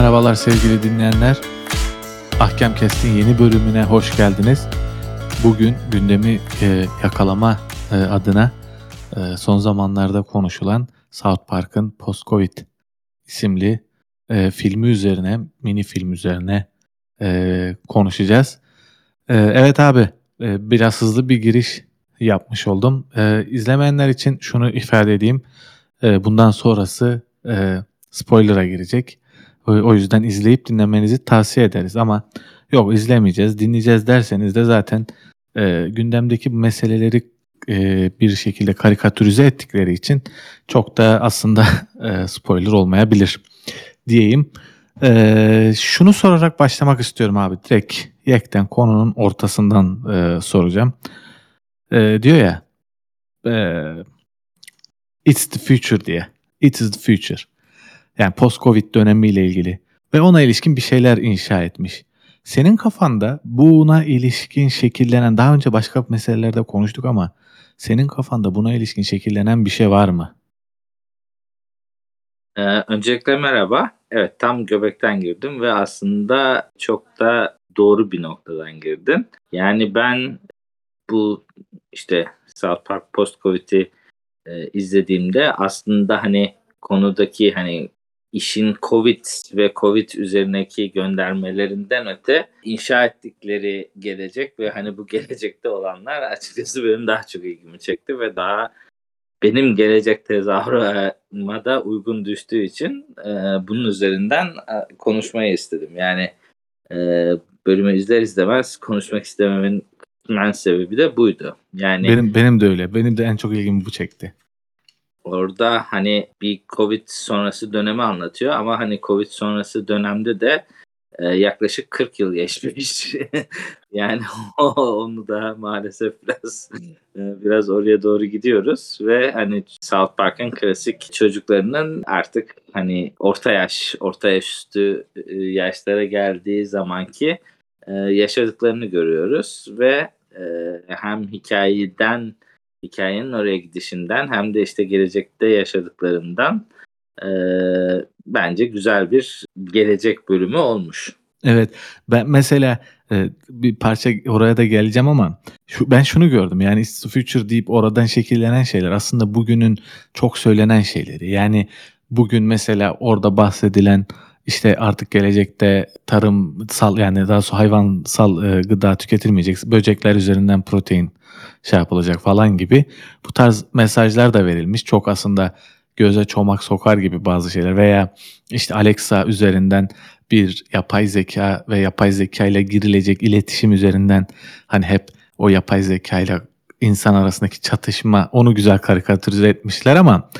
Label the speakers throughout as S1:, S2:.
S1: Merhabalar sevgili dinleyenler. Ahkam Kest'in yeni bölümüne hoş geldiniz. Bugün gündemi e, yakalama e, adına e, son zamanlarda konuşulan South Park'ın Post-Covid isimli e, filmi üzerine, mini film üzerine e, konuşacağız. E, evet abi, e, biraz hızlı bir giriş yapmış oldum. E, izlemeyenler için şunu ifade edeyim. E, bundan sonrası e, spoiler'a girecek. O, yüzden izleyip dinlemenizi tavsiye ederiz. Ama yok izlemeyeceğiz, dinleyeceğiz derseniz de zaten e, gündemdeki meseleleri e, bir şekilde karikatürize ettikleri için çok da aslında e, spoiler olmayabilir diyeyim. E, şunu sorarak başlamak istiyorum abi. Direkt yekten konunun ortasından e, soracağım. E, diyor ya e, It's the future diye. It is the future. Yani post-covid dönemiyle ilgili. Ve ona ilişkin bir şeyler inşa etmiş. Senin kafanda buna ilişkin şekillenen, daha önce başka meselelerde konuştuk ama senin kafanda buna ilişkin şekillenen bir şey var mı?
S2: Ee, öncelikle merhaba. Evet tam göbekten girdim ve aslında çok da doğru bir noktadan girdin. Yani ben bu işte South Park Post Covid'i e, izlediğimde aslında hani konudaki hani işin Covid ve Covid üzerindeki göndermelerinden öte inşa ettikleri gelecek ve hani bu gelecekte olanlar açıkçası benim daha çok ilgimi çekti ve daha benim gelecek tezahürüme da uygun düştüğü için e, bunun üzerinden e, konuşmayı istedim. Yani e, bölümü izler izlemez konuşmak istememin en sebebi de buydu. Yani
S1: benim benim de öyle. Benim de en çok ilgimi bu çekti.
S2: Orada hani bir Covid sonrası dönemi anlatıyor ama hani Covid sonrası dönemde de e, yaklaşık 40 yıl geçmiş. yani onu da maalesef biraz e, biraz oraya doğru gidiyoruz ve hani South Park'ın klasik çocuklarının artık hani orta yaş, orta yaş üstü e, yaşlara geldiği zamanki e, yaşadıklarını görüyoruz ve hem hikayeden hikayenin oraya gidişinden hem de işte gelecekte yaşadıklarından e, bence güzel bir gelecek bölümü olmuş.
S1: Evet ben mesela e, bir parça oraya da geleceğim ama şu, ben şunu gördüm yani It's the Future deyip oradan şekillenen şeyler aslında bugünün çok söylenen şeyleri. Yani bugün mesela orada bahsedilen işte artık gelecekte tarımsal yani daha doğrusu hayvansal e, gıda tüketilmeyecek. Böcekler üzerinden protein şey yapılacak falan gibi. Bu tarz mesajlar da verilmiş. Çok aslında göze çomak sokar gibi bazı şeyler veya işte Alexa üzerinden bir yapay zeka ve yapay zeka ile girilecek iletişim üzerinden hani hep o yapay zeka ile insan arasındaki çatışma onu güzel karikatürize etmişler ama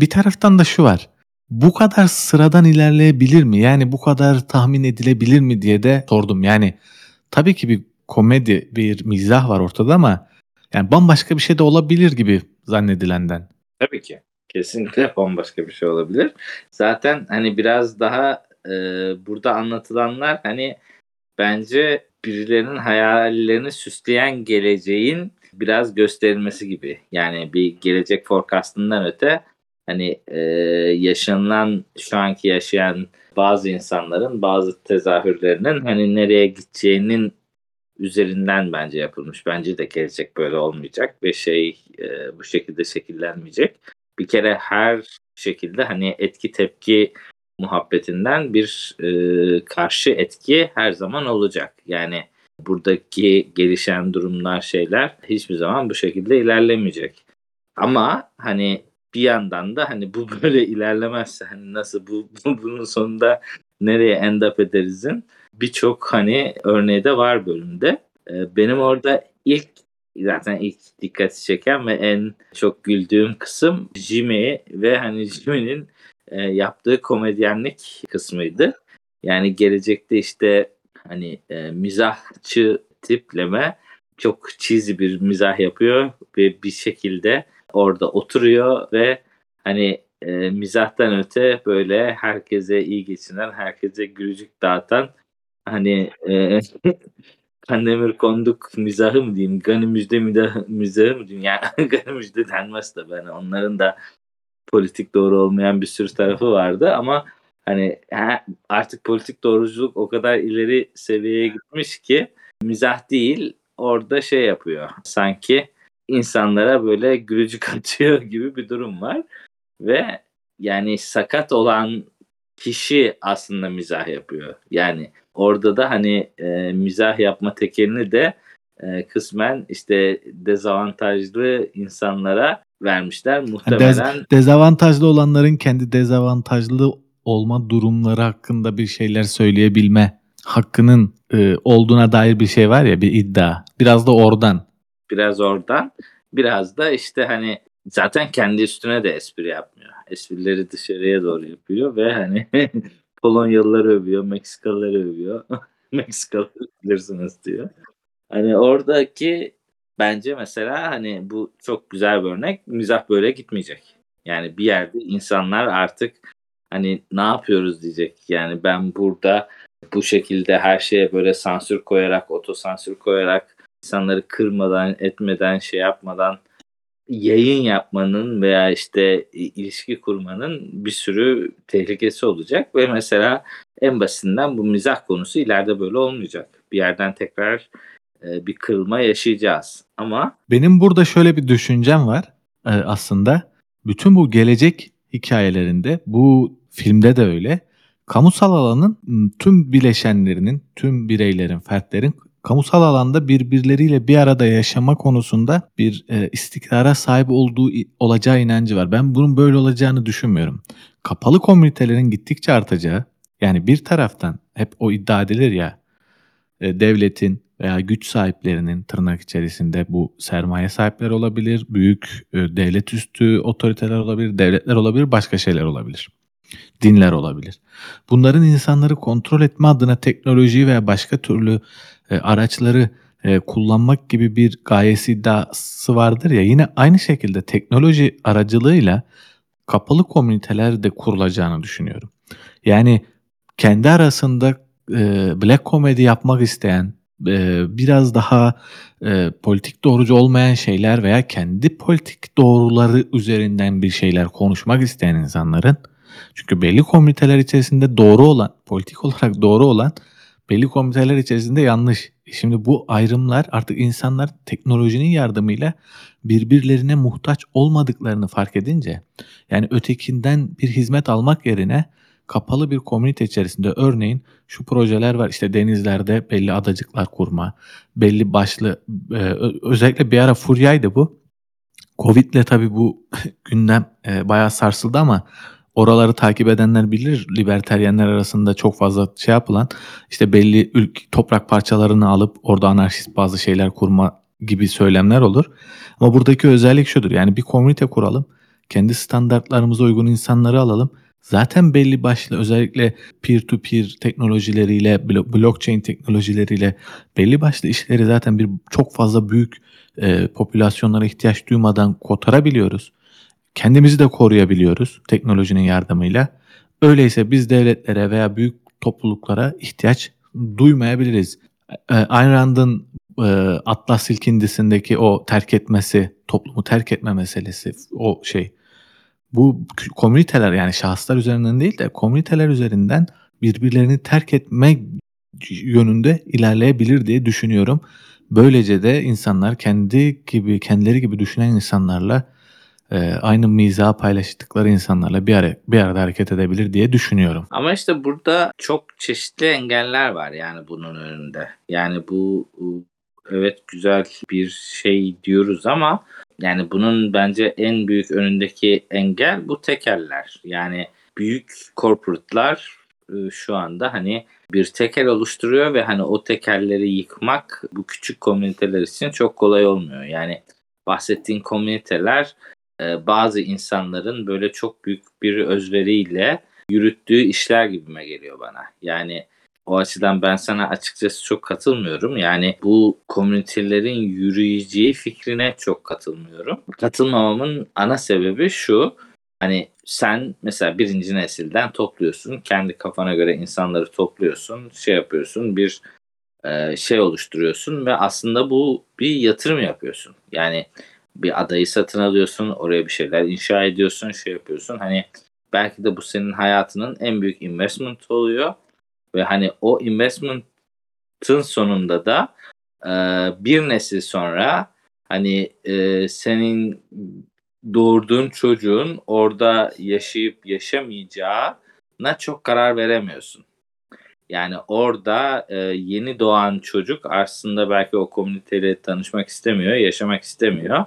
S1: bir taraftan da şu var. Bu kadar sıradan ilerleyebilir mi? Yani bu kadar tahmin edilebilir mi diye de sordum. Yani tabii ki bir komedi, bir mizah var ortada ama yani bambaşka bir şey de olabilir gibi zannedilenden.
S2: Tabii ki. Kesinlikle bambaşka bir şey olabilir. Zaten hani biraz daha e, burada anlatılanlar hani bence birilerinin hayallerini süsleyen geleceğin biraz gösterilmesi gibi. Yani bir gelecek forecastından öte hani e, yaşanılan şu anki yaşayan bazı insanların bazı tezahürlerinin hani nereye gideceğinin üzerinden bence yapılmış. Bence de gelecek böyle olmayacak ve şey e, bu şekilde şekillenmeyecek. Bir kere her şekilde hani etki tepki muhabbetinden bir e, karşı etki her zaman olacak. Yani buradaki gelişen durumlar şeyler hiçbir zaman bu şekilde ilerlemeyecek. Ama hani bir yandan da hani bu böyle ilerlemezse hani nasıl bu, bu bunun sonunda nereye end up ederizin birçok hani örneği de var bölümde. Ee, benim orada ilk zaten ilk dikkati çeken ve en çok güldüğüm kısım Jimmy ve hani Jimmy'nin e, yaptığı komedyenlik kısmıydı. Yani gelecekte işte hani e, mizahçı tipleme çok cheesy bir mizah yapıyor ve bir şekilde orada oturuyor ve hani e, mizahtan öte böyle herkese iyi geçinen, herkese gülücük dağıtan hani e, Kandemir Konduk mizahı mı diyeyim, Gani Müjde mizahı mı diyeyim? Yani Gani Müjde denmez de ben onların da politik doğru olmayan bir sürü tarafı vardı ama Hani ha, artık politik doğruculuk o kadar ileri seviyeye gitmiş ki mizah değil orada şey yapıyor. Sanki insanlara böyle gülücü kaçıyor gibi bir durum var. Ve yani sakat olan kişi aslında mizah yapıyor. Yani orada da hani e, mizah yapma tekelini de e, kısmen işte dezavantajlı insanlara vermişler. Muhtemelen
S1: Dez- dezavantajlı olanların kendi dezavantajlı olma durumları hakkında bir şeyler söyleyebilme hakkının e, olduğuna dair bir şey var ya bir iddia. Biraz da oradan.
S2: Biraz oradan. Biraz da işte hani zaten kendi üstüne de espri yapmıyor. Esprileri dışarıya doğru yapıyor ve hani Polonyalıları övüyor, Meksikalıları övüyor. Meksikalıları bilirsiniz diyor. Hani oradaki bence mesela hani bu çok güzel bir örnek. Mizah böyle gitmeyecek. Yani bir yerde insanlar artık hani ne yapıyoruz diyecek. Yani ben burada bu şekilde her şeye böyle sansür koyarak, otosansür koyarak insanları kırmadan, etmeden, şey yapmadan yayın yapmanın veya işte ilişki kurmanın bir sürü tehlikesi olacak ve mesela en basitinden bu mizah konusu ileride böyle olmayacak. Bir yerden tekrar e, bir kırılma yaşayacağız. Ama
S1: benim burada şöyle bir düşüncem var e, aslında. Bütün bu gelecek hikayelerinde bu filmde de öyle. Kamusal alanın tüm bileşenlerinin, tüm bireylerin, fertlerin kamusal alanda birbirleriyle bir arada yaşama konusunda bir e, istikrara sahip olduğu olacağı inancı var. Ben bunun böyle olacağını düşünmüyorum. Kapalı komünitelerin gittikçe artacağı, yani bir taraftan hep o iddia edilir ya, e, devletin veya güç sahiplerinin tırnak içerisinde bu sermaye sahipleri olabilir, büyük e, devlet üstü otoriteler olabilir, devletler olabilir, başka şeyler olabilir. Dinler olabilir. Bunların insanları kontrol etme adına teknolojiyi veya başka türlü e, araçları e, kullanmak gibi bir gayesi iddiası vardır ya yine aynı şekilde teknoloji aracılığıyla kapalı komüniteler de kurulacağını düşünüyorum. Yani kendi arasında e, black comedy yapmak isteyen e, biraz daha politik doğrucu olmayan şeyler veya kendi politik doğruları üzerinden bir şeyler konuşmak isteyen insanların çünkü belli komüniteler içerisinde doğru olan, politik olarak doğru olan belli komiteler içerisinde yanlış. Şimdi bu ayrımlar artık insanlar teknolojinin yardımıyla birbirlerine muhtaç olmadıklarını fark edince yani ötekinden bir hizmet almak yerine kapalı bir komünite içerisinde örneğin şu projeler var işte denizlerde belli adacıklar kurma, belli başlı e, özellikle bir ara furyaydı bu. Covid'le tabii bu gündem e, bayağı sarsıldı ama oraları takip edenler bilir. Liberteryenler arasında çok fazla şey yapılan işte belli ülke, toprak parçalarını alıp orada anarşist bazı şeyler kurma gibi söylemler olur. Ama buradaki özellik şudur. Yani bir komünite kuralım. Kendi standartlarımıza uygun insanları alalım. Zaten belli başlı özellikle peer-to-peer teknolojileriyle, blockchain teknolojileriyle belli başlı işleri zaten bir çok fazla büyük e, popülasyonlara ihtiyaç duymadan kotarabiliyoruz. Kendimizi de koruyabiliyoruz teknolojinin yardımıyla. Öyleyse biz devletlere veya büyük topluluklara ihtiyaç duymayabiliriz. E, Ayn Rand'ın e, Atlas silkindisindeki o terk etmesi, toplumu terk etme meselesi, o şey. Bu komüniteler yani şahıslar üzerinden değil de komüniteler üzerinden birbirlerini terk etme yönünde ilerleyebilir diye düşünüyorum. Böylece de insanlar kendi gibi kendileri gibi düşünen insanlarla e, aynı mizahı paylaştıkları insanlarla bir, ara, bir arada hareket edebilir diye düşünüyorum.
S2: Ama işte burada çok çeşitli engeller var yani bunun önünde. Yani bu evet güzel bir şey diyoruz ama yani bunun bence en büyük önündeki engel bu tekeller. Yani büyük corporate'lar e, şu anda hani bir tekel oluşturuyor ve hani o tekelleri yıkmak bu küçük komüniteler için çok kolay olmuyor. Yani bahsettiğin komüniteler e, bazı insanların böyle çok büyük bir özveriyle yürüttüğü işler gibime geliyor bana. Yani o açıdan ben sana açıkçası çok katılmıyorum. Yani bu komünitelerin yürüyeceği fikrine çok katılmıyorum. Katılmamamın ana sebebi şu. Hani sen mesela birinci nesilden topluyorsun. Kendi kafana göre insanları topluyorsun. Şey yapıyorsun. Bir e, şey oluşturuyorsun ve aslında bu bir yatırım yapıyorsun. Yani bir adayı satın alıyorsun, oraya bir şeyler inşa ediyorsun, şey yapıyorsun. Hani belki de bu senin hayatının en büyük investment oluyor ve hani o investment'ın sonunda da e, bir nesil sonra hani e, senin doğurduğun çocuğun orada yaşayıp yaşamayacağına çok karar veremiyorsun. Yani orada e, yeni doğan çocuk aslında belki o komüniteyle tanışmak istemiyor, yaşamak istemiyor.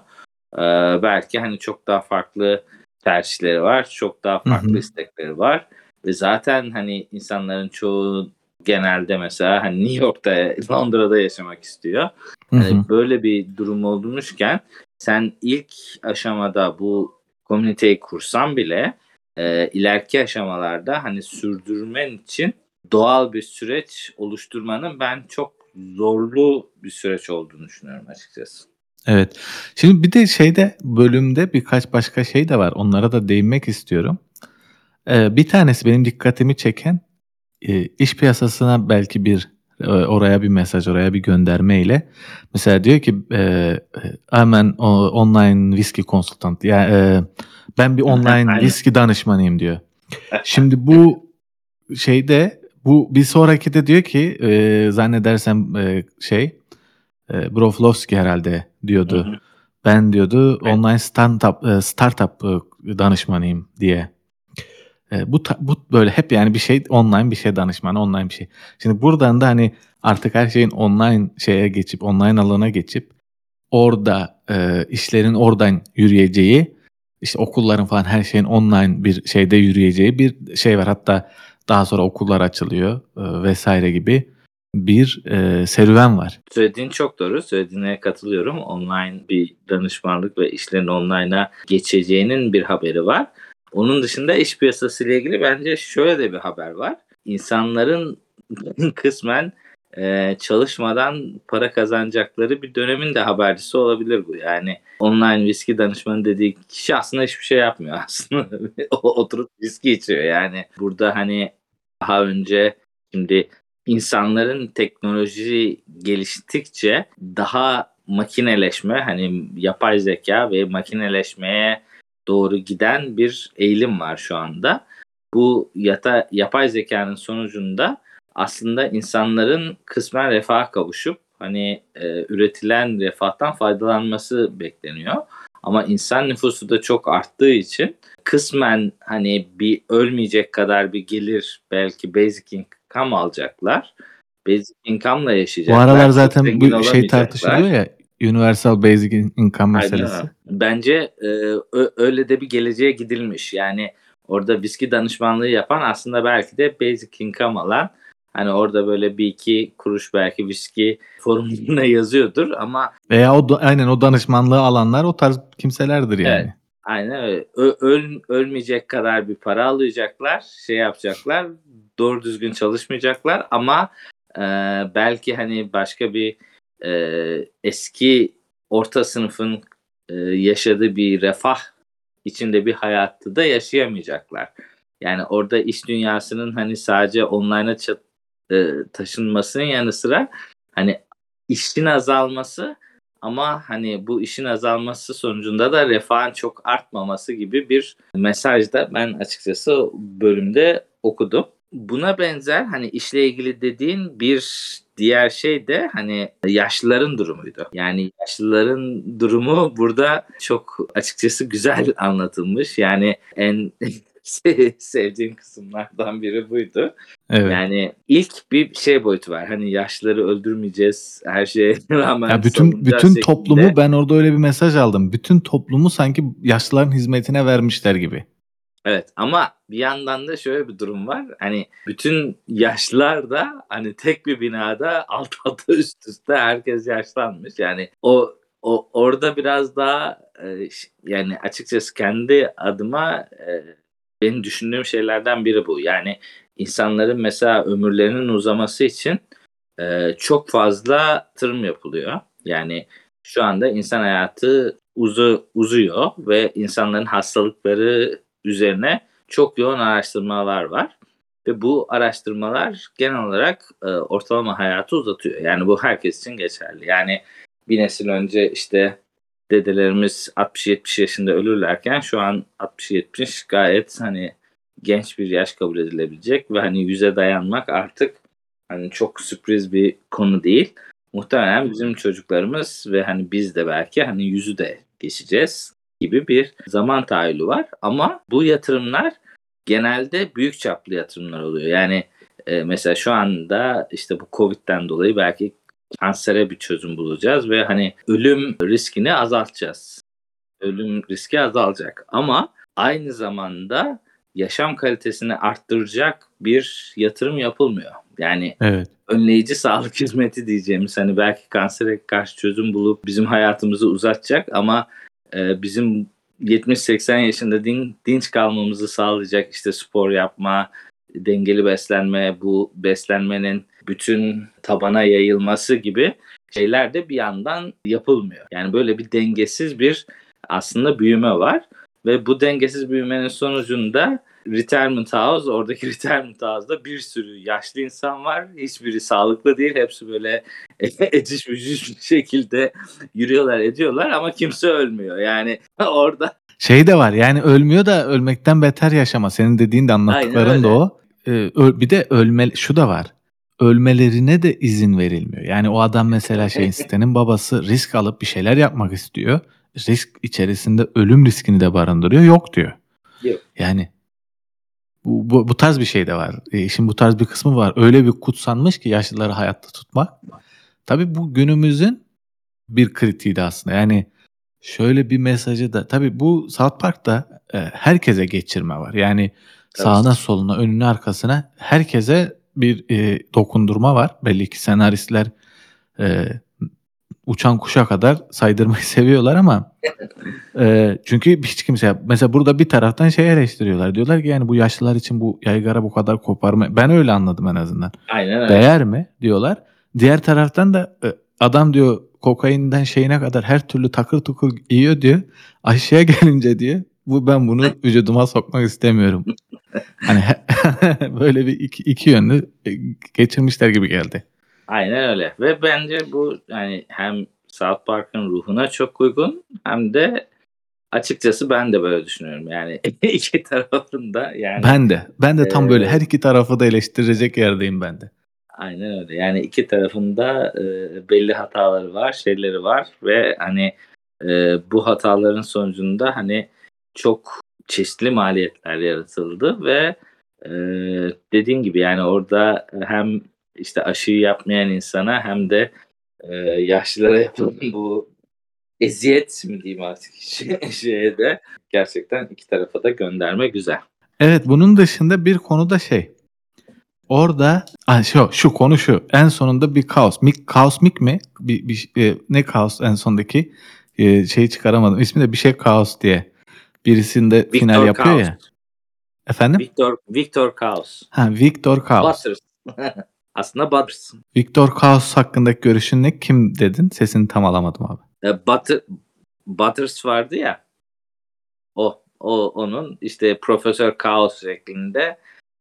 S2: E, belki hani çok daha farklı tercihleri var, çok daha farklı istekleri var. Ve zaten hani insanların çoğu genelde mesela hani New York'ta, Londra'da yaşamak istiyor. Hani böyle bir durum olmuşken sen ilk aşamada bu komüniteyi kursan bile e, ileriki aşamalarda hani sürdürmen için doğal bir süreç oluşturmanın ben çok zorlu bir süreç olduğunu düşünüyorum açıkçası.
S1: Evet. Şimdi bir de şeyde bölümde birkaç başka şey de var. Onlara da değinmek istiyorum. Ee, bir tanesi benim dikkatimi çeken e, iş piyasasına belki bir e, oraya bir mesaj, oraya bir gönderme ile mesela diyor ki e, hemen o, online viski konsultant. Yani e, ben bir online viski danışmanıyım diyor. Şimdi bu şeyde bu bir sonraki de diyor ki e, zannedersem e, şey e, Broflovski herhalde diyordu.
S2: Hı hı.
S1: Ben diyordu
S2: Evet.
S1: online startup e, startup e, danışmanıyım diye. E, bu bu böyle hep yani bir şey online bir şey danışmanı online bir şey. Şimdi buradan da hani artık her şeyin online şeye geçip online alana geçip orada e, işlerin oradan yürüyeceği işte okulların falan her şeyin online bir şeyde yürüyeceği bir şey var. Hatta daha sonra okullar açılıyor e, vesaire gibi bir e, serüven var.
S2: Söylediğin çok doğru. Söylediğine katılıyorum. Online bir danışmanlık ve işlerin online'a geçeceğinin bir haberi var. Onun dışında iş piyasası ile ilgili bence şöyle de bir haber var. İnsanların kısmen e, çalışmadan para kazanacakları bir dönemin de habercisi olabilir bu. Yani online viski danışmanı dediği kişi aslında hiçbir şey yapmıyor aslında. Oturup viski içiyor yani. Burada hani daha önce şimdi insanların teknoloji geliştikçe daha makineleşme hani yapay zeka ve makineleşmeye doğru giden bir eğilim var şu anda. Bu yata, yapay zekanın sonucunda aslında insanların kısmen refaha kavuşup hani e, üretilen refahtan faydalanması bekleniyor. Ama insan nüfusu da çok arttığı için kısmen hani bir ölmeyecek kadar bir gelir belki basic income alacaklar. Basic income'la
S1: Bu
S2: yaşayacaklar.
S1: aralar
S2: Çok
S1: zaten bu şey tartışılıyor ya Universal Basic Income meselesi.
S2: Bence e, öyle de bir geleceğe gidilmiş. Yani orada viski danışmanlığı yapan aslında belki de basic income alan hani orada böyle bir iki kuruş belki viski forumuna yazıyordur ama
S1: Veya o aynen o danışmanlığı alanlar o tarz kimselerdir yani.
S2: Evet. aynen öyle. Ö- öl- ölmeyecek kadar bir para alacaklar, şey yapacaklar, doğru düzgün çalışmayacaklar ama e, belki hani başka bir e, eski orta sınıfın e, yaşadığı bir refah içinde bir hayatta da yaşayamayacaklar. Yani orada iş dünyasının hani sadece online'a e, taşınmasının yanı sıra hani işin azalması ama hani bu işin azalması sonucunda da refahın çok artmaması gibi bir mesaj da ben açıkçası bölümde okudum. Buna benzer hani işle ilgili dediğin bir diğer şey de hani yaşlıların durumuydu. Yani yaşlıların durumu burada çok açıkçası güzel anlatılmış. Yani en sevdiğim kısımlardan biri buydu.
S1: Evet.
S2: Yani ilk bir şey boyutu var. Hani yaşlıları öldürmeyeceğiz. Her şeye rağmen
S1: Ya bütün bütün
S2: şeklinde.
S1: toplumu ben orada öyle bir mesaj aldım. Bütün toplumu sanki yaşlıların hizmetine vermişler gibi.
S2: Evet ama bir yandan da şöyle bir durum var. Hani bütün yaşlılar da hani tek bir binada alt alta üst üste herkes yaşlanmış. Yani o o orada biraz daha e, yani açıkçası kendi adıma e, benim düşündüğüm şeylerden biri bu. Yani insanların mesela ömürlerinin uzaması için e, çok fazla yatırım yapılıyor. Yani şu anda insan hayatı uzu, uzuyor ve insanların hastalıkları üzerine çok yoğun araştırmalar var. Ve bu araştırmalar genel olarak e, ortalama hayatı uzatıyor. Yani bu herkes için geçerli. Yani bir nesil önce işte dedelerimiz 60-70 yaşında ölürlerken şu an 60-70 gayet hani genç bir yaş kabul edilebilecek ve hani yüze dayanmak artık hani çok sürpriz bir konu değil. Muhtemelen bizim çocuklarımız ve hani biz de belki hani yüzü de geçeceğiz gibi bir zaman tahayyülü var. Ama bu yatırımlar genelde büyük çaplı yatırımlar oluyor. Yani e, mesela şu anda işte bu Covid'den dolayı belki kansere bir çözüm bulacağız ve hani ölüm riskini azaltacağız. Ölüm riski azalacak ama aynı zamanda yaşam kalitesini arttıracak bir yatırım yapılmıyor. Yani
S1: Evet.
S2: önleyici sağlık hizmeti diyeceğimiz hani belki kansere karşı çözüm bulup bizim hayatımızı uzatacak ama e, bizim 70-80 yaşında din, dinç kalmamızı sağlayacak işte spor yapma, dengeli beslenme, bu beslenmenin bütün tabana yayılması gibi şeyler de bir yandan yapılmıyor. Yani böyle bir dengesiz bir aslında büyüme var ve bu dengesiz büyümenin sonucunda retirement house, oradaki retirement house'da bir sürü yaşlı insan var. Hiçbiri sağlıklı değil. Hepsi böyle eciş bücüş bir şekilde yürüyorlar ediyorlar ama kimse ölmüyor. Yani orada
S1: Şey de var yani ölmüyor da ölmekten beter yaşama. Senin dediğin de anlattıkların da o. Ee, bir de ölme şu da var. Ölmelerine de izin verilmiyor. Yani o adam mesela şey sitenin babası risk alıp bir şeyler yapmak istiyor. Risk içerisinde ölüm riskini de barındırıyor. Yok diyor.
S2: Yok.
S1: Yani bu, bu, bu tarz bir şey de var. E, işin bu tarz bir kısmı var. Öyle bir kutsanmış ki yaşlıları hayatta tutmak. Tabii bu günümüzün bir kritiği de aslında. Yani şöyle bir mesajı da tabii bu South Park'ta e, herkese geçirme var. Yani
S2: Tabii.
S1: sağına soluna önüne arkasına herkese bir e, dokundurma var. Belli ki senaristler e, uçan kuşa kadar saydırmayı seviyorlar ama e, çünkü hiç kimse mesela burada bir taraftan şey eleştiriyorlar. Diyorlar ki yani bu yaşlılar için bu yaygara bu kadar koparma. Ben öyle anladım en azından.
S2: aynen öyle.
S1: Değer mi diyorlar. Diğer taraftan da e, adam diyor kokainden şeyine kadar her türlü takır tukur yiyor diyor. Aşağıya gelince diyor bu ben bunu vücuduma sokmak istemiyorum. Hani böyle bir iki, iki yönlü e, geçirmişler gibi geldi.
S2: Aynen öyle. Ve bence bu yani hem South Park'ın ruhuna çok uygun hem de açıkçası ben de böyle düşünüyorum. Yani iki tarafında yani
S1: Ben de ben de tam böyle
S2: Ee,
S1: her iki tarafı da eleştirecek yerdeyim ben de.
S2: aynen öyle. Yani iki tarafında e, belli hataları var, şeyleri var ve hani e, bu hataların sonucunda hani çok çeşitli maliyetler yaratıldı ve e, dediğin gibi yani orada hem işte aşıyı yapmayan insana hem de e, yaşlılara yapılan bu eziyet mi diyeyim artık şey- şeye de gerçekten iki tarafa da gönderme güzel.
S1: Evet bunun dışında bir konu da şey. Orada şu, şu konu şu. En sonunda bir kaos. Mik, kaos mik mi? Bir, bir, e, ne kaos en sondaki? E, şeyi çıkaramadım. İsmi de bir şey kaos diye. Birisinde final
S2: Victor
S1: yapıyor
S2: Kaos.
S1: ya. Efendim?
S2: Victor Victor Kaos.
S1: Ha, Victor Kaos.
S2: Butters. Aslında Butters.
S1: Victor Kaos hakkındaki görüşün ne? Kim dedin? Sesini tam alamadım abi.
S2: E, Butter, Butters vardı ya. O, o onun işte Profesör Kaos şeklinde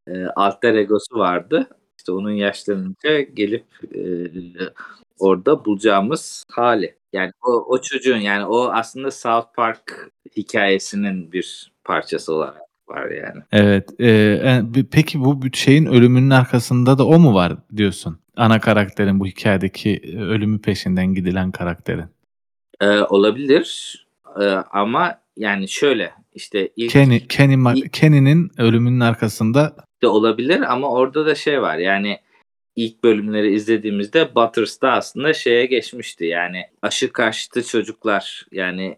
S2: e, alter egosu vardı. İşte onun yaşlanınca gelip e, orada bulacağımız hali. Yani o, o çocuğun yani o aslında South Park hikayesinin bir parçası olarak var yani.
S1: Evet. e, e, peki bu şeyin ölümünün arkasında da o mu var diyorsun? Ana karakterin bu hikayedeki e, ölümü peşinden gidilen karakterin.
S2: E, olabilir E, ama yani şöyle işte ilk
S1: Kenny, Kenny, Kenny'nin ölümünün arkasında
S2: de olabilir ama orada da şey var yani ilk bölümleri izlediğimizde Butters da aslında şeye geçmişti. Yani aşı karşıtı çocuklar yani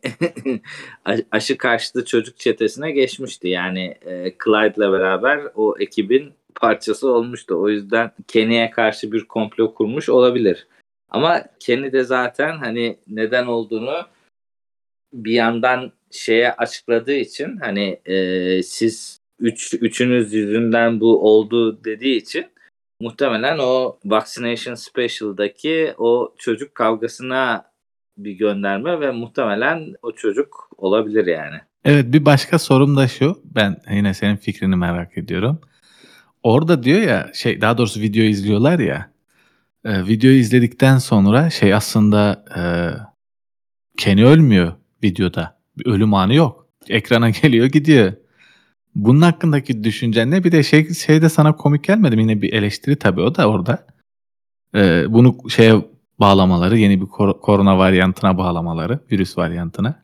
S2: aşı karşıtı çocuk çetesine geçmişti. Yani e, Clyde'la beraber o ekibin parçası olmuştu. O yüzden Kenny'e karşı bir komplo kurmuş olabilir. Ama Kenny de zaten hani neden olduğunu bir yandan şeye açıkladığı için hani e, siz üç, üçünüz yüzünden bu oldu dediği için muhtemelen o Vaccination Special'daki o çocuk kavgasına bir gönderme ve muhtemelen o çocuk olabilir yani.
S1: Evet bir başka sorum da şu. Ben yine senin fikrini merak ediyorum. Orada diyor ya şey daha doğrusu video izliyorlar ya. E, videoyu izledikten sonra şey aslında e, Kenny ölmüyor videoda. Bir ölüm anı yok. Ekrana geliyor gidiyor. Bunun hakkındaki düşüncen ne? Bir de şey, şey de sana komik gelmedi mi? Yine bir eleştiri tabii o da orada. Ee, bunu şeye bağlamaları, yeni bir kor- korona varyantına bağlamaları, virüs varyantına.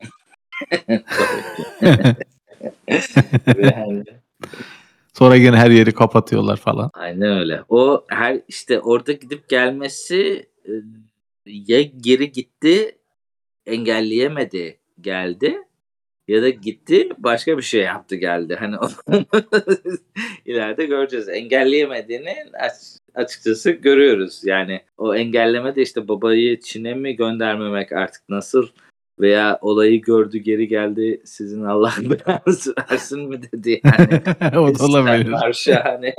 S1: Sonra yine her yeri kapatıyorlar falan.
S2: Aynen öyle. O her işte orada gidip gelmesi e, ya geri gitti engelleyemedi geldi ya da gitti başka bir şey yaptı geldi. Hani onu ileride göreceğiz. Engelleyemediğini aç- açıkçası görüyoruz. Yani o engelleme de işte babayı Çin'e mi göndermemek artık nasıl veya olayı gördü geri geldi sizin Allah belanızı versin mi dedi yani.
S1: o da olabilir.
S2: Karşı hani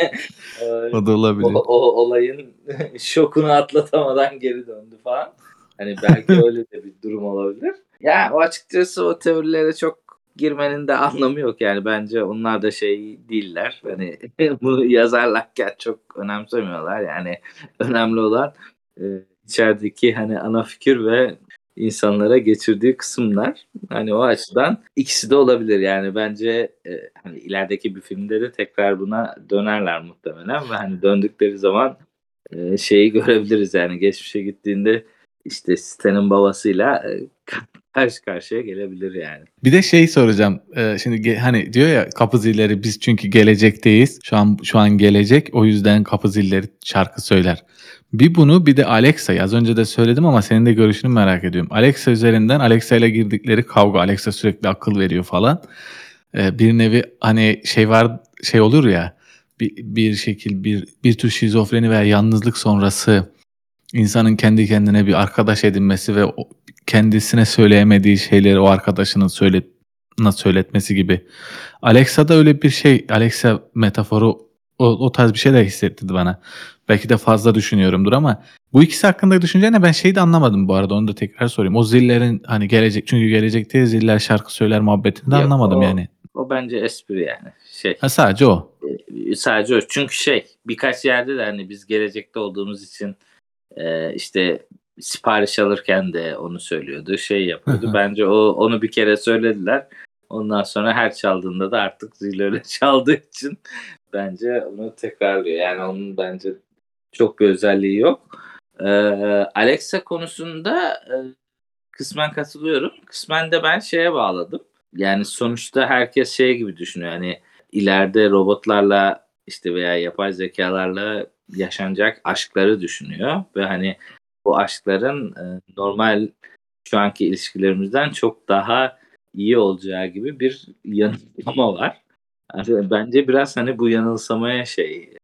S2: e,
S1: O da olabilir.
S2: o, o olayın şokunu atlatamadan geri döndü falan. Hani belki öyle de bir durum olabilir. Ya o açıkçası o teorilere çok girmenin de anlamı yok yani bence onlar da şey değiller. Hani bunu yazarlarken çok önemsemiyorlar. Yani önemli olan e, içerideki hani ana fikir ve insanlara geçirdiği kısımlar. Hani o açıdan ikisi de olabilir yani bence e, hani ilerideki bir filmde de tekrar buna dönerler muhtemelen ve hani döndükleri zaman e, şeyi görebiliriz yani geçmişe gittiğinde işte Stan'ın babasıyla e, karşı karşıya gelebilir yani.
S1: Bir de şey soracağım. Ee, şimdi hani diyor ya kapı zilleri biz çünkü gelecekteyiz. Şu an şu an gelecek. O yüzden kapı zilleri şarkı söyler. Bir bunu bir de Alexa. Az önce de söyledim ama senin de görüşünü merak ediyorum. Alexa üzerinden Alexa ile girdikleri kavga. Alexa sürekli akıl veriyor falan. Ee, bir nevi hani şey var şey olur ya bir, bir şekil bir bir tür şizofreni veya yalnızlık sonrası insanın kendi kendine bir arkadaş edinmesi ve kendisine söyleyemediği şeyleri o arkadaşının söyle nasıl söyletmesi gibi. Alexa'da öyle bir şey, Alexa metaforu o, o tarz bir şey de hissettirdi bana. Belki de fazla düşünüyorumdur ama bu ikisi hakkında düşünce ne ben şeyi de anlamadım bu arada onu da tekrar sorayım. O zillerin hani gelecek çünkü gelecekte ziller şarkı söyler muhabbetini de
S2: Yok,
S1: anlamadım
S2: o-
S1: yani.
S2: O bence espri yani. Şey
S1: Ha sadece o.
S2: e, sadece o. Çünkü şey birkaç yerde de hani biz gelecekte olduğumuz için e, işte sipariş alırken de onu söylüyordu. Şey yapıyordu. Bence o onu bir kere söylediler. Ondan sonra her çaldığında da artık zil öyle çaldığı için bence onu tekrarlıyor. Yani onun bence çok bir özelliği yok. Ee, Alexa konusunda e, kısmen katılıyorum. Kısmen de ben şeye bağladım. Yani sonuçta herkes şey gibi düşünüyor. Hani ileride robotlarla işte veya yapay zekalarla yaşanacak aşkları düşünüyor ve hani bu aşkların e, normal şu anki ilişkilerimizden çok daha iyi olacağı gibi bir yanılsama var. Yani bence biraz hani bu yanılsamaya şey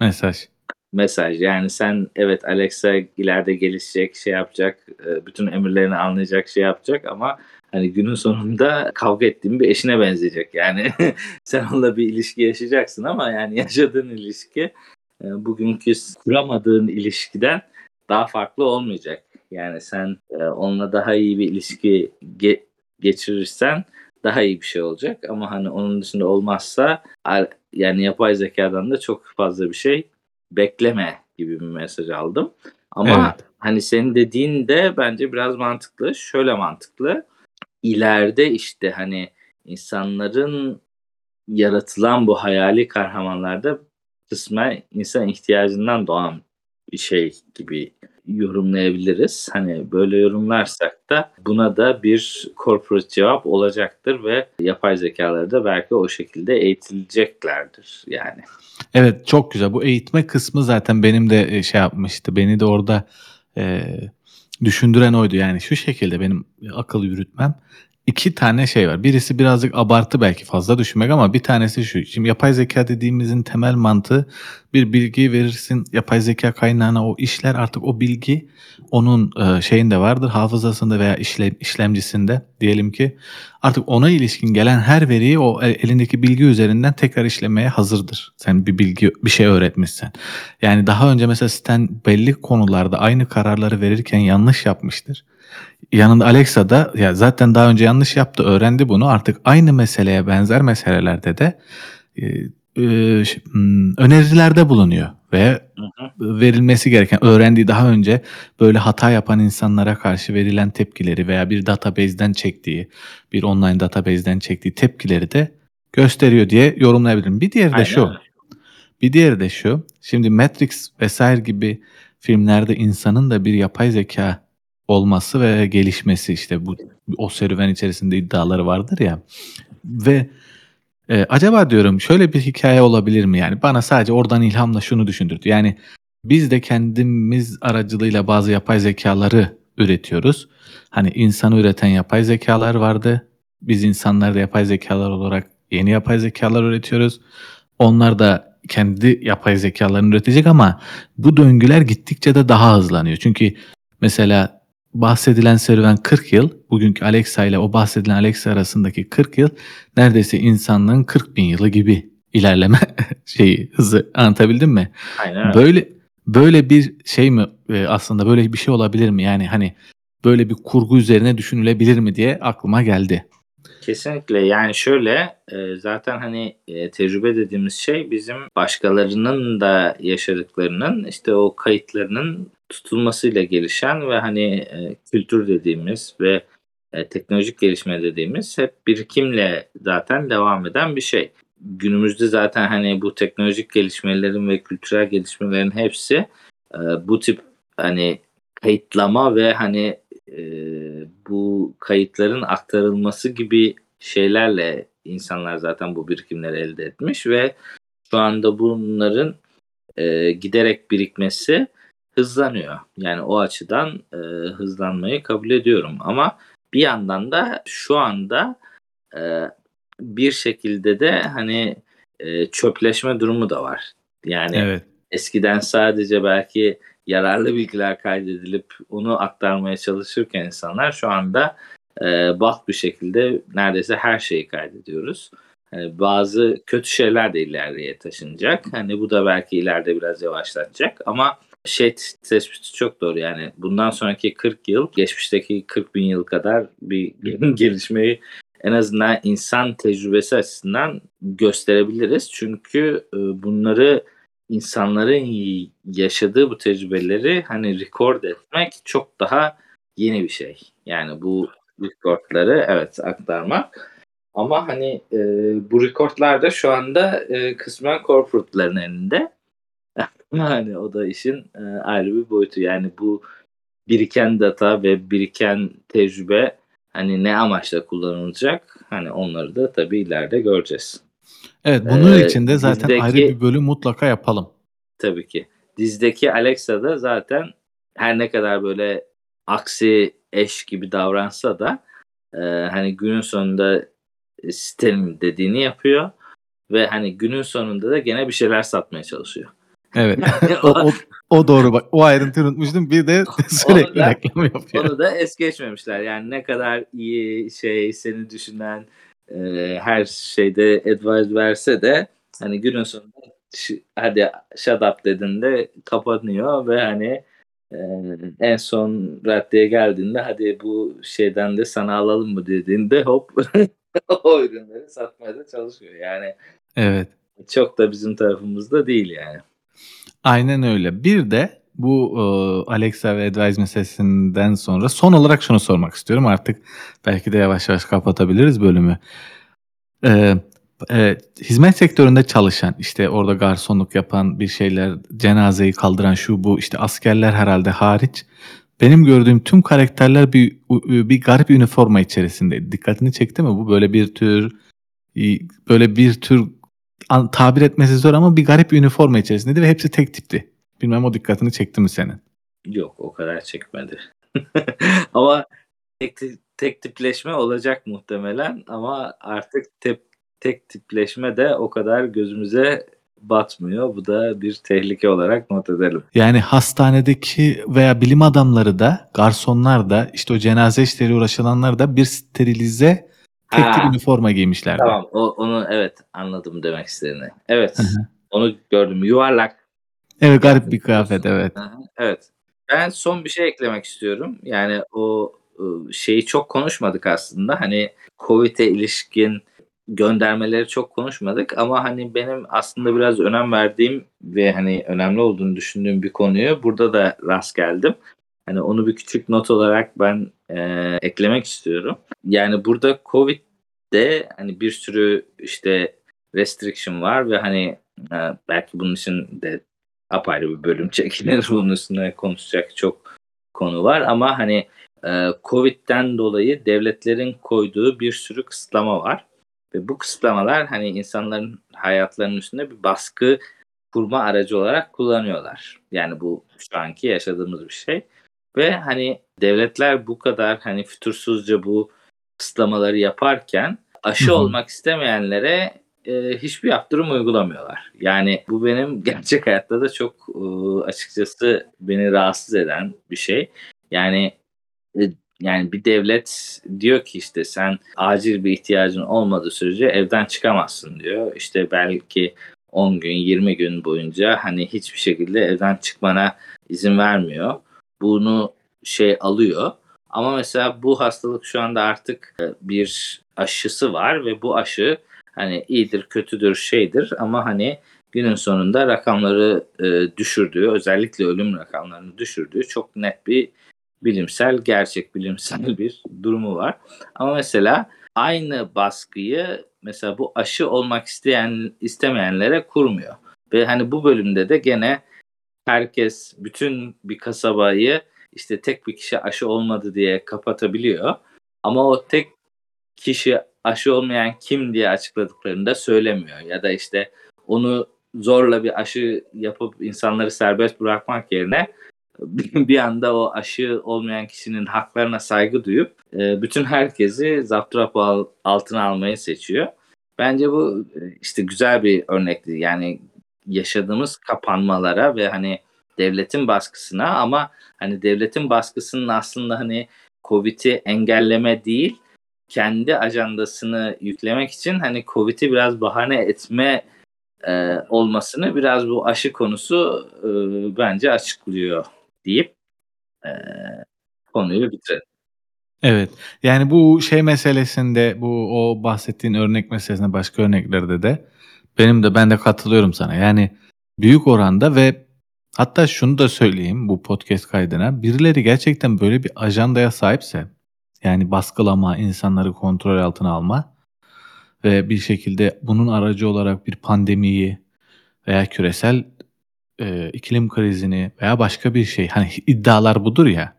S1: Mesaj.
S2: mesaj. Yani sen evet Alexa ileride gelişecek, şey yapacak, e, bütün emirlerini anlayacak, şey yapacak ama hani günün sonunda kavga ettiğin bir eşine benzeyecek. Yani sen onunla bir ilişki yaşayacaksın ama yani yaşadığın ilişki e, bugünkü kuramadığın ilişkiden daha farklı olmayacak. Yani sen e, onunla daha iyi bir ilişki ge- geçirirsen daha iyi bir şey olacak ama hani onun dışında olmazsa yani yapay zekadan da çok fazla bir şey bekleme gibi bir mesaj aldım. Ama
S1: Evet.
S2: hani senin dediğin de bence biraz mantıklı. Şöyle mantıklı. İleride işte hani insanların yaratılan bu hayali kahramanlarda kısmen insan ihtiyacından doğan bir şey gibi yorumlayabiliriz. Hani böyle yorumlarsak da buna da bir corporate cevap olacaktır ve yapay zekaları da belki o şekilde eğitileceklerdir yani.
S1: Evet çok güzel. Bu eğitme kısmı zaten benim de e, şey yapmıştı. Beni de orada e, düşündüren oydu. Yani şu şekilde benim akıl yürütmem. İki tane şey var. Birisi birazcık abartı belki fazla düşünmek ama bir tanesi şu. Şimdi yapay zeka dediğimizin temel mantığı bir bilgi verirsin yapay zeka kaynağına o işler artık o bilgi onun e, şeyinde vardır hafızasında veya işlem, işlemcisinde diyelim ki artık ona ilişkin gelen her veriyi o elindeki bilgi üzerinden tekrar işlemeye hazırdır. Sen bir bilgi bir şey öğretmişsen. Yani daha önce mesela Stan belli konularda aynı kararları verirken yanlış yapmıştır. Yanında Alexa da ya zaten daha önce yanlış yaptı, öğrendi bunu. Artık aynı meseleye benzer meselelerde de e, e, hmm, önerilerde bulunuyor ve verilmesi gereken öğrendiği daha önce böyle hata yapan insanlara karşı verilen tepkileri veya bir database'den çektiği bir online database'den çektiği tepkileri de gösteriyor diye yorumlayabilirim. Bir diğeri de
S2: Aynen
S1: şu. Bir diğeri de şu. Şimdi Matrix vesaire gibi filmlerde insanın da bir yapay zeka olması ve gelişmesi işte bu o serüven içerisinde iddiaları vardır ya. Ve e, acaba diyorum şöyle bir hikaye olabilir mi? Yani bana sadece oradan ilhamla şunu düşündürdü. Yani biz de kendimiz aracılığıyla bazı yapay zekaları üretiyoruz. Hani insanı üreten yapay zekalar vardı. Biz insanlar da yapay zekalar olarak yeni yapay zekalar üretiyoruz. Onlar da kendi yapay zekalarını üretecek ama bu döngüler gittikçe de daha hızlanıyor. Çünkü mesela bahsedilen serüven 40 yıl. Bugünkü Alexa ile o bahsedilen Alexa arasındaki 40 yıl neredeyse insanlığın 40 bin yılı gibi ilerleme şeyi hızı anlatabildim mi?
S2: Aynen öyle.
S1: Böyle böyle bir şey mi e, aslında böyle bir şey olabilir mi? Yani hani böyle bir kurgu üzerine düşünülebilir mi diye aklıma geldi.
S2: Kesinlikle yani şöyle e, zaten hani e, tecrübe dediğimiz şey bizim başkalarının da yaşadıklarının işte o kayıtlarının tutulmasıyla gelişen ve hani e, kültür dediğimiz ve e, teknolojik gelişme dediğimiz hep birikimle zaten devam eden bir şey. Günümüzde zaten hani bu teknolojik gelişmelerin ve kültürel gelişmelerin hepsi e, bu tip hani kayıtlama ve hani e, bu kayıtların aktarılması gibi şeylerle insanlar zaten bu birikimleri elde etmiş ve şu anda bunların e, giderek birikmesi hızlanıyor. Yani o açıdan e, hızlanmayı kabul ediyorum. Ama bir yandan da şu anda e, bir şekilde de hani e, çöpleşme durumu da var. Yani
S1: Evet.
S2: eskiden sadece belki yararlı bilgiler kaydedilip onu aktarmaya çalışırken insanlar şu anda e, bulk bir şekilde neredeyse her şeyi kaydediyoruz. Hani bazı kötü şeyler de ileriye taşınacak. Hani bu da belki ileride biraz yavaşlatacak ama şey tespiti çok doğru yani bundan sonraki 40 yıl geçmişteki 40 bin yıl kadar bir gelişmeyi en azından insan tecrübesi açısından gösterebiliriz. Çünkü e, bunları insanların yaşadığı bu tecrübeleri hani record etmek çok daha yeni bir şey. Yani bu recordları evet aktarmak. Ama hani e, bu recordlar da şu anda e, kısmen corporate'ların elinde. Yani o da işin e, ayrı bir boyutu. Yani bu biriken data ve biriken tecrübe hani ne amaçla kullanılacak? Hani onları da tabii ileride göreceğiz.
S1: Evet bunun
S2: Ee,
S1: için de zaten
S2: bizdeki-
S1: ayrı bir bölüm mutlaka yapalım.
S2: Tabii ki. Dizdeki Alexa da zaten her ne kadar böyle aksi eş gibi davransa da e, hani günün sonunda sitenin dediğini yapıyor ve hani günün sonunda da gene bir şeyler satmaya çalışıyor.
S1: Evet. o, o, o doğru bak. O ayrıntıyı unutmuştum. Bir de sürekli
S2: da-
S1: reklam yapıyor.
S2: Onu da es geçmemişler. Yani ne kadar iyi şey seni düşünen e, her şeyde advice verse de hani günün sonunda hadi shut up dediğinde kapanıyor ve hani e, en son raddeye geldiğinde hadi bu şeyden de sana alalım mı dediğinde hop o ürünleri satmaya da çalışıyor. Yani
S1: Evet.
S2: çok da bizim tarafımızda değil yani.
S1: Aynen öyle. Bir de bu e, Alexa ve Advise meselesinden sonra son olarak şunu sormak istiyorum. Artık belki de yavaş yavaş kapatabiliriz bölümü. E, e, hizmet sektöründe çalışan, işte orada garsonluk yapan bir şeyler, cenazeyi kaldıran şu bu, işte askerler herhalde hariç. Benim gördüğüm tüm karakterler bir bir garip üniforma içerisinde. Dikkatini çekti mi bu? Böyle bir tür böyle bir tür tabir etmesi zor ama bir garip üniforma içerisindeydi ve hepsi tek tipti. Bilmem o dikkatini çekti mi senin?
S2: Yok o kadar çekmedi. ama tek, tek tipleşme olacak muhtemelen ama artık tek, tek tipleşme de o kadar gözümüze batmıyor. Bu da bir tehlike olarak not edelim.
S1: Yani hastanedeki veya bilim adamları da, garsonlar da, işte o cenaze işleri uğraşılanlar da bir sterilize tek
S2: Ha.
S1: üniforma giymişlerdi.
S2: Tamam o, onu evet anladım demek istediğini. Evet onu gördüm. Yuvarlak.
S1: Evet garip bir kıyafet evet.
S2: Evet. Ben son bir şey eklemek istiyorum. Yani o ı, şeyi çok konuşmadık aslında. Hani Covid'e ilişkin göndermeleri çok konuşmadık ama hani benim aslında biraz önem verdiğim ve hani önemli olduğunu düşündüğüm bir konuyu burada da rast geldim. Hani onu bir küçük not olarak ben e, eklemek istiyorum. Yani burada Covid de hani bir sürü işte restriction var ve hani e, belki bunun için de apayrı bir bölüm çekilir. Bunun üstüne konuşacak çok konu var ama hani e, Covid'den dolayı devletlerin koyduğu bir sürü kısıtlama var. Ve bu kısıtlamalar hani insanların hayatlarının üstünde bir baskı kurma aracı olarak kullanıyorlar. Yani bu şu anki yaşadığımız bir şey. Ve hani devletler bu kadar hani fütursuzca bu kısıtlamaları yaparken aşı olmak istemeyenlere e, hiçbir yaptırım uygulamıyorlar. Yani bu benim gerçek hayatta da çok e, açıkçası beni rahatsız eden bir şey. Yani e, yani bir devlet diyor ki işte sen acil bir ihtiyacın olmadığı sürece evden çıkamazsın diyor. İşte belki 10 gün 20 gün boyunca hani hiçbir şekilde evden çıkmana izin vermiyor. Bunu şey alıyor. Ama mesela bu hastalık şu anda artık e, bir aşısı var ve bu aşı hani iyidir kötüdür şeydir ama hani günün sonunda rakamları e, düşürdüğü özellikle ölüm rakamlarını düşürdüğü çok net bir bilimsel gerçek bilimsel bir durumu var. Ama mesela aynı baskıyı mesela bu aşı olmak isteyen istemeyenlere kurmuyor. Ve hani bu bölümde de gene herkes bütün bir kasabayı işte tek bir kişi aşı olmadı diye kapatabiliyor. Ama o tek kişi aşı olmayan kim diye açıkladıklarında söylemiyor. Ya da işte onu zorla bir aşı yapıp insanları serbest bırakmak yerine bir anda o aşı olmayan kişinin haklarına saygı duyup e, bütün herkesi zapturap altına almayı seçiyor. Bence bu e, işte güzel bir örnekti. Yani yaşadığımız kapanmalara ve hani devletin baskısına ama hani devletin baskısının aslında hani Covid'i engelleme değil kendi ajandasını yüklemek için hani Covid'i biraz bahane etme e, olmasını biraz bu aşı konusu e, bence açıklıyor deyip e, konuyu bitirelim.
S1: Evet. Yani bu şey meselesinde bu o bahsettiğin örnek meselesinde başka örneklerde de benim de ben de katılıyorum sana. Yani büyük oranda ve hatta şunu da söyleyeyim bu podcast kaydına. Birileri gerçekten böyle bir ajandaya sahipse yani baskılama, insanları kontrol altına alma ve bir şekilde bunun aracı olarak bir pandemiyi veya küresel e, iklim krizini veya başka bir şey hani iddialar budur ya.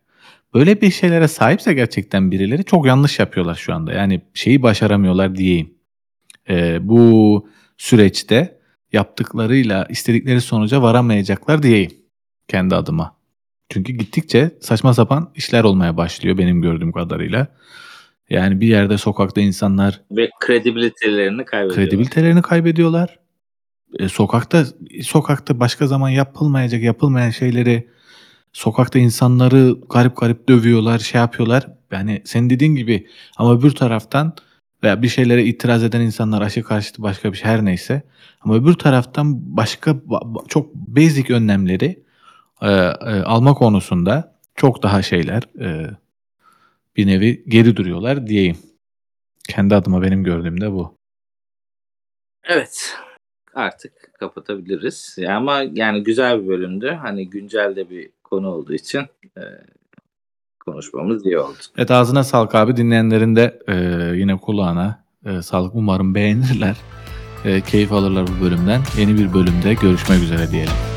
S1: Böyle bir şeylere sahipse gerçekten birileri çok yanlış yapıyorlar şu anda. Yani şeyi başaramıyorlar diyeyim. E, bu süreçte yaptıklarıyla istedikleri sonuca varamayacaklar diyeyim kendi adıma. Çünkü gittikçe saçma sapan işler olmaya başlıyor benim gördüğüm kadarıyla. Yani bir yerde sokakta insanlar
S2: ve kredibilitelerini kaybediyorlar.
S1: Kredibilitelerini kaybediyorlar. E, sokakta sokakta başka zaman yapılmayacak, yapılmayan şeyleri sokakta insanları garip garip dövüyorlar, şey yapıyorlar. Yani senin dediğin gibi ama öbür taraftan veya bir şeylere itiraz eden insanlar aşı karşıtı başka bir şey her neyse. Ama öbür taraftan başka çok basic önlemleri e, e, alma konusunda çok daha şeyler e, bir nevi geri duruyorlar diyeyim. Kendi adıma benim gördüğüm de bu.
S2: Evet. Artık kapatabiliriz. Ama yani güzel bir bölümdü. Hani güncel de bir konu olduğu için e, konuşmamız iyi oldu.
S1: Evet ağzına sağlık abi. Dinleyenlerin de e, yine kulağına e, sağlık. Umarım beğenirler. E, keyif alırlar bu bölümden. Yeni bir bölümde görüşmek üzere diyelim.